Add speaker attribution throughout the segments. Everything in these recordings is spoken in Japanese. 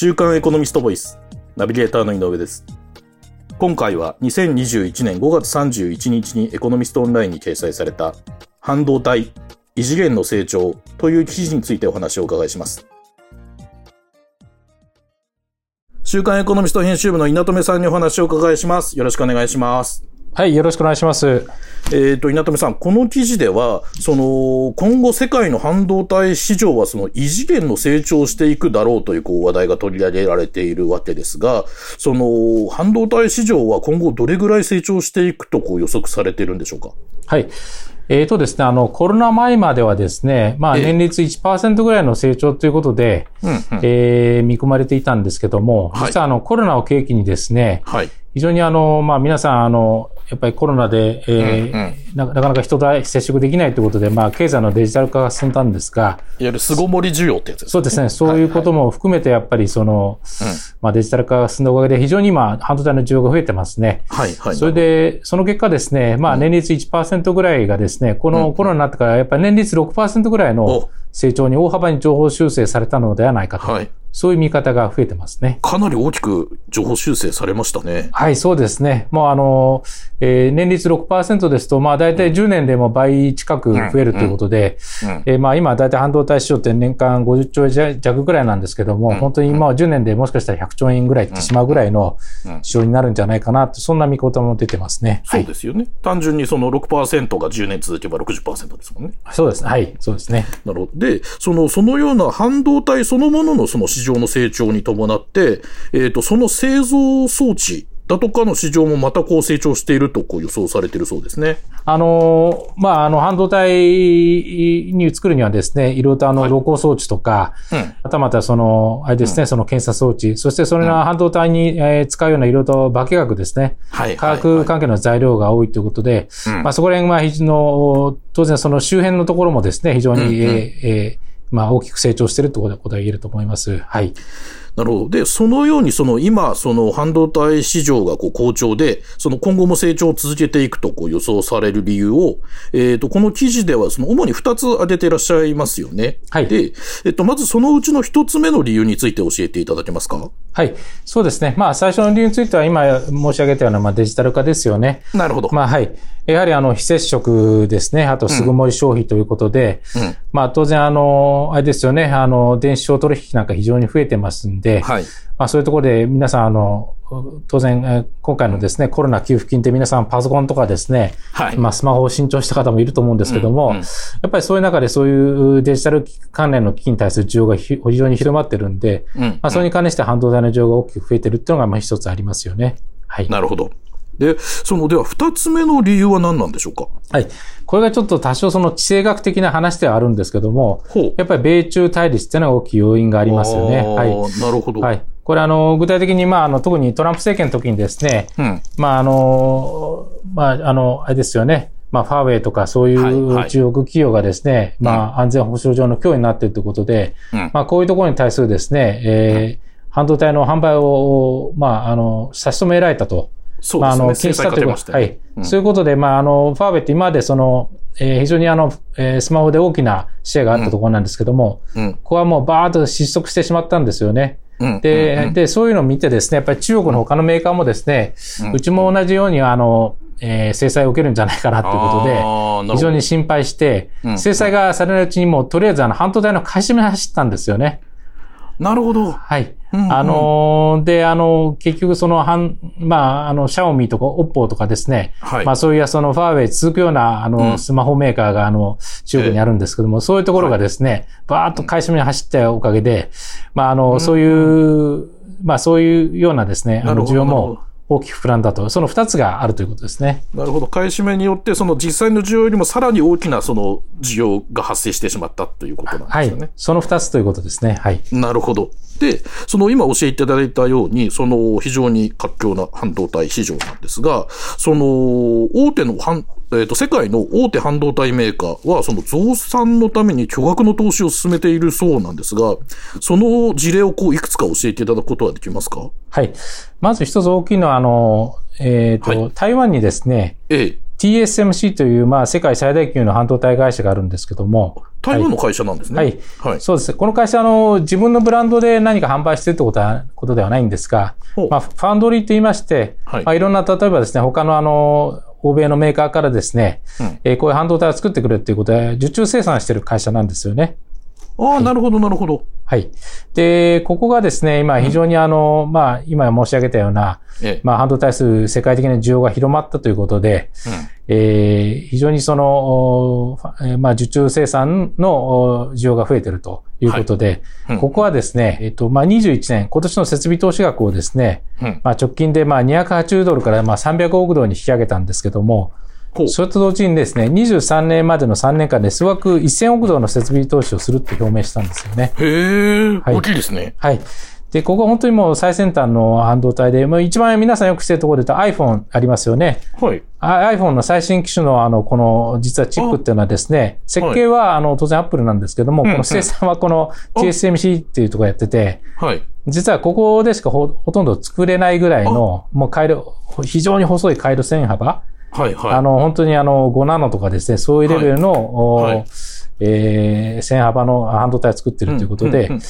Speaker 1: 週刊エコノミストボイス。ナビゲーターの井上です。今回は2021年5月31日にエコノミストオンラインに掲載された半導体異次元の成長という記事についてお話をお伺いします。週刊エコノミスト編集部の稲留さんにお話をお伺いします。よろしくお願いします。
Speaker 2: はい、よろしくお願いします。
Speaker 1: えっ、と、稲留さん、この記事では、その、今後世界の半導体市場はその異次元の成長をしていくだろうというこう話題が取り上げられているわけですが、その、半導体市場は今後どれぐらい成長していくとこう予測されているんでしょうか？
Speaker 2: はい。えーとですね、あの、コロナ前まではですね、まあ、
Speaker 1: ええ
Speaker 2: 年率1%ぐらいの成長ということで、
Speaker 1: うん、うん。
Speaker 2: えー見込まれていたんですけども、
Speaker 1: はい
Speaker 2: 実はあの、コロナを契機にですね、
Speaker 1: はい。
Speaker 2: 非常にあの、まあ、皆さん、あの、やっぱりコロナで、えー
Speaker 1: うんうん。
Speaker 2: ななかなか人と接触できないということで、まあ、経済のデジタル化が進んだんですが、
Speaker 1: いわゆる巣ごもり需要ってやつですね。
Speaker 2: そうですね、そういうことも含めて、やっぱりその、まあ、デジタル化が進んだおかげで、非常に今、半導体の需要が増えてますね。
Speaker 1: はい、はい。
Speaker 2: それで、その結果ですね、まあ年率1%ぐらいがですね、このコロナになってからやっぱり年率6%ぐらいの
Speaker 1: お
Speaker 2: 成長に大幅に情報修正されたのではないかと。
Speaker 1: はい。
Speaker 2: そういう見方が増えてますね。
Speaker 1: かなり大きく情報修正されましたね。
Speaker 2: はい、そうですね。もうあの、えー年率6%ですと、まあ大体10年でも倍近く増えるということで、
Speaker 1: うん。
Speaker 2: えーまあ今大体半導体市場って年間50兆円弱ぐらいなんですけども、
Speaker 1: うん
Speaker 2: 本当に今は10年でもしかしたら100兆円ぐらいいってしまうぐらいの
Speaker 1: うん
Speaker 2: 市場になるんじゃないかなと、そんな見方も出てますね。
Speaker 1: そうですよね。単純にその6%が10年続けば60%ですもんね。
Speaker 2: はい。そうですね。はい。そうですね。
Speaker 1: なるほど。で、でその、そのような半導体そのもののその市場の成長に伴って、えっ、と、その製造装置だとかの市場もまたこう成長しているとこう予想されているそうですね。
Speaker 2: あの、まあ、あの、半導体に作るにはですね、いろいろとあの、
Speaker 1: はい
Speaker 2: 露光装置とか、
Speaker 1: うん。
Speaker 2: またまたその、あれですね、その検査装置、そしてそれの半導体にえー使うようないろいろと化学ですね、
Speaker 1: はい。
Speaker 2: 化学関係の材料が多いということで、
Speaker 1: うん
Speaker 2: まあ、そこら辺は非常の、当然その周辺のところもですね、非常に、
Speaker 1: うんうん
Speaker 2: えーえーまあ、大きく成長しているということは言えると思います。はい。
Speaker 1: なるほど。で、そのように、その今、その半導体市場がこう好調で、その今後も成長を続けていくとこう予想される理由を、えっ、と、この記事ではその主に2つ挙げていらっしゃいますよね。
Speaker 2: はい
Speaker 1: で、えっ、と、まずそのうちの1つ目の理由について教えていただけますか？
Speaker 2: はい。そうですね。まあ、最初の理由については今申し上げたような、まあ、デジタル化ですよね。
Speaker 1: なるほど。
Speaker 2: まあはい。やはりあの、非接触ですね。あと、巣ごもり消費ということで、
Speaker 1: うん。
Speaker 2: まあ当然あの、あれですよね。あの、電子商取引なんか非常に増えてますんで、
Speaker 1: はい。
Speaker 2: まあそういうところで皆さんあの、当然、えー今回のですね、コロナ給付金って皆さんパソコンとかですね、
Speaker 1: はい。
Speaker 2: まあスマホを新調した方もいると思うんですけども、
Speaker 1: うんうん
Speaker 2: やっぱりそういう中でそういうデジタル関連の機器に対する需要がひ非常に広まってるんで、
Speaker 1: うん。
Speaker 2: まあそれに関連して半導体の需要が大きく増えてるっていうのがまあ一つありますよね。はい。
Speaker 1: なるほど。で、その、では二つ目の理由は何なんでしょうか？
Speaker 2: はい。これがちょっと多少その地政学的な話ではあるんですけども。やっぱり米中対立っていうのが大きい要因がありますよね。はい。
Speaker 1: なるほど。
Speaker 2: はい。これあの、具体的に、まあ、あの、特にトランプ政権の時にですね、
Speaker 1: うん。
Speaker 2: まあ、あの、まあ、あの、あれですよね。まあ、ファーウェイとかそうい
Speaker 1: はいはいう
Speaker 2: 中国企業がですね、まあ、安全保障上の脅威になっているということで、
Speaker 1: うん。
Speaker 2: まあ、こういうところに対するですね、えー半導体の販売を、まあ、あの、差し止められたと。まあ、あの、
Speaker 1: そうですね。制裁かけましたよね
Speaker 2: はい。
Speaker 1: うん
Speaker 2: そういうことで、まあ、あの、ファーウェイって今までその、えー非常にあの、えースマホで大きなシェアがあったところなんですけども、
Speaker 1: うん。
Speaker 2: ここはもうバーッと失速してしまったんですよね。
Speaker 1: うん。
Speaker 2: で、で、そういうのを見てですね、やっぱり中国の他のメーカーもですね、
Speaker 1: う
Speaker 2: ちも同じようにあの、えー制裁を受けるんじゃないかなということで、非常に心配して
Speaker 1: う、ん
Speaker 2: 制裁がされないうちにもうとりあえずあの半導体の買い占めに走ったんですよね。
Speaker 1: なるほど。
Speaker 2: はい。
Speaker 1: うんうん。
Speaker 2: あのーで、あの、結局その、半、まあ、あの、シャオミとかオッポーとかですね、
Speaker 1: はい。
Speaker 2: まあそういうそのファーウェイ続くようなあ
Speaker 1: う
Speaker 2: の
Speaker 1: ん。
Speaker 2: スマホメーカーがあの中国にあるんですけども、そういうところがですね、バーッと買い占めに走ったおかげで、まああの、そういう、まあそういうようなですね、あの需要も大きく膨らんだと、その二つがあるということですね。
Speaker 1: なるほど。買い占めによって、その実際の需要よりもさらに大きなその需要が発生してしまったということなん
Speaker 2: はい
Speaker 1: ですよね。。
Speaker 2: その二つということですね。はい。
Speaker 1: なるほど。で、その今教えていただいたように、その非常に活況な半導体市場なんですが、その大手の半、えっ、と、世界の大手半導体メーカーは、その増産のために巨額の投資を進めているそうなんですが、その事例をこう、いくつか教えていただくことはできますか？
Speaker 2: はい。まず一つ大きいのは、あの、えっ、と、
Speaker 1: はい
Speaker 2: 台湾にですね、
Speaker 1: ええ。
Speaker 2: TSMC という、まあ、世界最大級の半導体会社があるんですけども。
Speaker 1: 台湾の会社なんですね。
Speaker 2: はい。はい、そうです。この会社、あの、自分のブランドで何か販売してるってことは、ことではないんですが、まあ、ファンドリーと言いまして、はい、まあ、いろんな、例えばですね、他のあの、欧米のメーカーからですね、うん、えー、こういう半導体を作ってくれっていうことで、受注生産してる会社なんですよね。
Speaker 1: ああ、なるほど、なるほど。
Speaker 2: はい。で、ここがですね、今非常にあの、うん、まあ、今申し上げたような、ええ、まあ、半導体数世界的な需要が広まったということで、うん、えー、非常にその、まあ、受注生産の需要が増えているということで、はい。うん、ここはですね、えっと、まあ、21年、今年の設備投資額をですね、まあ、直近でまあ、280ドルからまあ、300億ドルに引き上げたんですけども、それと同時にですね、23年までの3年間で総額1000億ドルの設備投資をするって表明したんですよね。
Speaker 1: へえ、はい、大きいですね。
Speaker 2: はい。で、ここは本当にもう最先端の半導体で、もう一番皆さんよく知ってるところで言うと iPhone ありますよね。はい。iPhone の最新機種のあの、この、実はチップっていうのはですね、設計はあの、当然 Apple なんですけども、この生産はこの TSMC っていうところやってて、はい。実はここでしかほとんど作れないぐらいの、もう回路、非常に細い回路線幅。はいはい。あの、本当にあの、5ナノとかですね、そういうレベルの、はい、えー、線幅の半導体を作っているということで、うんうんうん、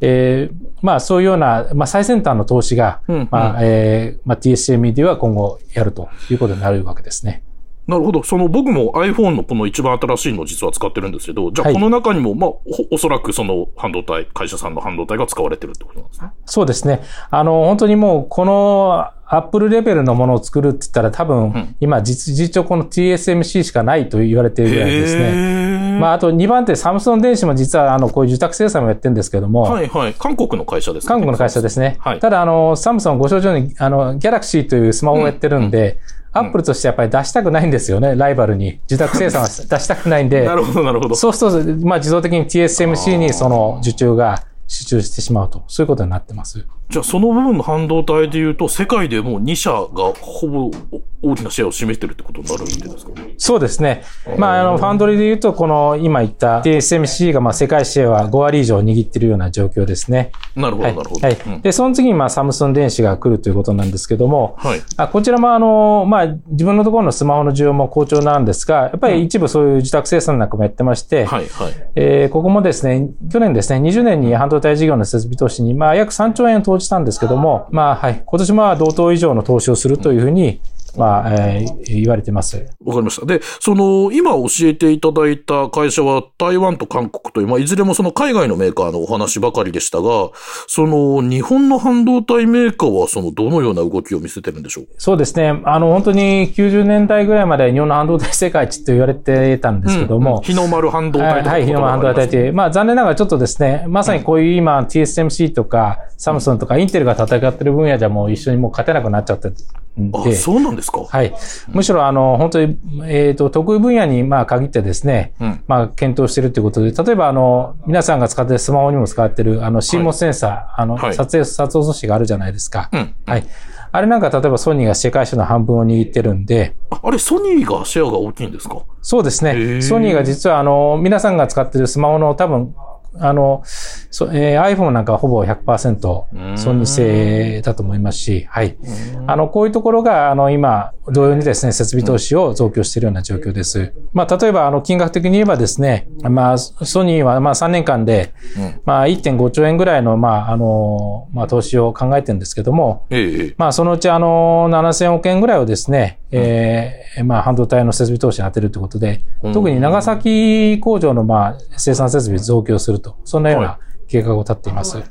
Speaker 2: えー、まあそういうような、まあ最先端の投資が、うんうん、まあ、えー、まあ TSME では今後やるということになるわけですね。
Speaker 1: なるほど。その僕も iPhone のこの一番新しいのを実は使ってるんですけど、じゃあこの中にも、はい、まあお、おそらくその半導体、会社さんの半導体が使われてるってことなんですね。
Speaker 2: そうですね。あの、本当にもうこのアップルレベルのものを作るって言ったら多分、うん、今実、実情この TSMC しかないと言われているぐらいですね。まあ、あと2番手、サムソン電子も実はあの、こういう受託生産もやってるんですけども。
Speaker 1: はいはい。韓国の会社です
Speaker 2: ね。韓国の会社ですね。はい。ただ、あの、サムソンご承知のように、あの、ギャラクシーというスマホをやってるんで、うんうんアップルとしてやっぱり出したくないんですよね、ライバルに。受託生産は 出したくないんで。
Speaker 1: なるほど、なるほど。
Speaker 2: そうすると、まあ自動的に TSMC にその受注が集中してしまうと。そういうことになってます。
Speaker 1: じゃあその部分の半導体で言うと、世界でも2社がほぼ大きなシェアを占めてるってことになるわけですか？
Speaker 2: そうですね。まあ、あの、ファンドリーで言うと、この今言った TSMC がまあ世界シェアは5割以上握ってるような状況ですね。
Speaker 1: なるほど、なるほど。はい。
Speaker 2: で、その次にまあサムスン電子が来るということなんですけども、はい。あこちらもあの、まあ、自分のところのスマホの需要も好調なんですが、やっぱり一部そういう自宅生産なんかもやってまして、はい、はい。えー、ここもですね、去年ですね、20年に半導体事業の設備投資に、まあ、約3兆円を投じたんですけども、まあ、はい。今年も同等以上の投資をするというふうに、まあ、えー、言われてます。
Speaker 1: わかりました。で、その、今教えていただいた会社は台湾と韓国という、まあ、いずれもその海外のメーカーのお話ばかりでしたが、その、日本の半導体メーカーは、その、どのような動きを見せてるんでしょう？
Speaker 2: そうですね。あの、本当に90年代ぐらいまで日本の半導体世界一と言われてたんですけども。うん、
Speaker 1: 日の丸半導体
Speaker 2: とか、はい、日の丸半導体という。まあ、残念ながらちょっとですね、まさにこういう今、TSMC とか、サムスンとか、インテルが戦ってる分野じゃもう一緒にもう勝てなくなっちゃって
Speaker 1: あ、そうなんですか？
Speaker 2: はい。むしろ、あの、本当に、えっ、ー、と、得意分野に、まあ、限ってですね、うん、まあ、検討しているということで、例えば、あの、皆さんが使ってるスマホにも使ってる、あの、CMOS センサー、はい、あの、撮影、撮影装置があるじゃないですか。うん、はい。あれなんか、例えばソニーが世界市の半分を握ってるんで。
Speaker 1: ああれ、ソニーがシェアが大きいんですか？
Speaker 2: そうですね。ソニーが実は、あの、皆さんが使ってるスマホの多分、あの、そえー、iPhone なんかはほぼ100%ソニー製だと思いますし、はい。あの、こういうところが、あの、今、同様にですね、設備投資を増強しているような状況です。まあ、例えば、あの、金額的に言えばですね、まあ、ソニーは、まあ、3年間で、まあ、1.5兆円ぐらいの、まあ、あの、まあ、投資を考えてるんですけども、まあ、そのうち、あの、7000億円ぐらいをですね、えー、まあ、半導体の設備投資に当てるということで、特に長崎工場の、まあ、生産設備増強すると、そんなような計画を立っています。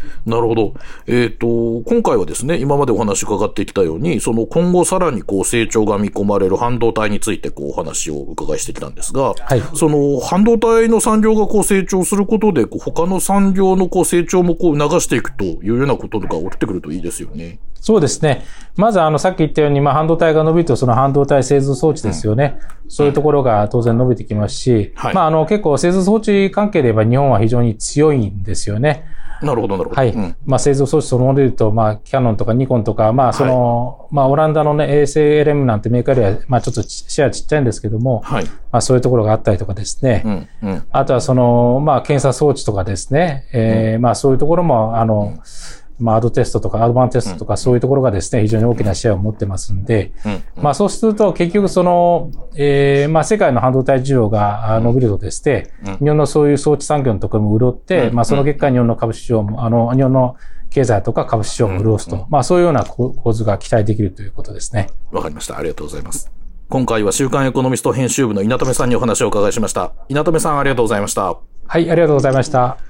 Speaker 2: はい
Speaker 1: なるほど。えっ、ー、と、今回はですね、今までお話伺ってきたように、その今後さらにこう成長が見込まれる半導体についてこうお話を伺いしてきたんですが、はい、その半導体の産業がこう成長することで、こう他の産業のこう成長もこう促していくというようなことが起きてくるといいですよね。
Speaker 2: そうですね。まず、あの、さっき言ったように、まあ、半導体が伸びると、その半導体製造装置ですよね。うん、そういうところが当然伸びてきますし、はい、まあ、あの、結構製造装置関係で言えば日本は非常に強いんですよね。
Speaker 1: なるほど、なるほど。
Speaker 2: はい。うん、まあ、製造装置そのもので言うと、まあ、キャノンとかニコンとか、まあ、その、はい、まあ、オランダのね、ASLM なんてメーカーでは、まあ、ちょっとシェアちっちゃいんですけども、はい。まあ、そういうところがあったりとかですね。うん。うん、あとは、その、まあ、検査装置とかですね。えー、うん、まあ、そういうところも、あの、まあ、アドテストとかアドバンテストとかそういうところがですね、非常に大きなシェアを持ってますんで、まあ、そうすると結局その、えー、まあ、世界の半導体需要が伸びるとですね、日本のそういう装置産業のところも潤って、まあ、その結果日本の株市場も、あの、日本の経済とか株式市場も潤すと、まあ、そういうような構図が期待できるということですね。
Speaker 1: わかりました。ありがとうございます。今回は週刊エコノミスト編集部の稲留さんにお話をお伺いしました。稲留さんありがとうございました。
Speaker 2: はい、ありがとうございました。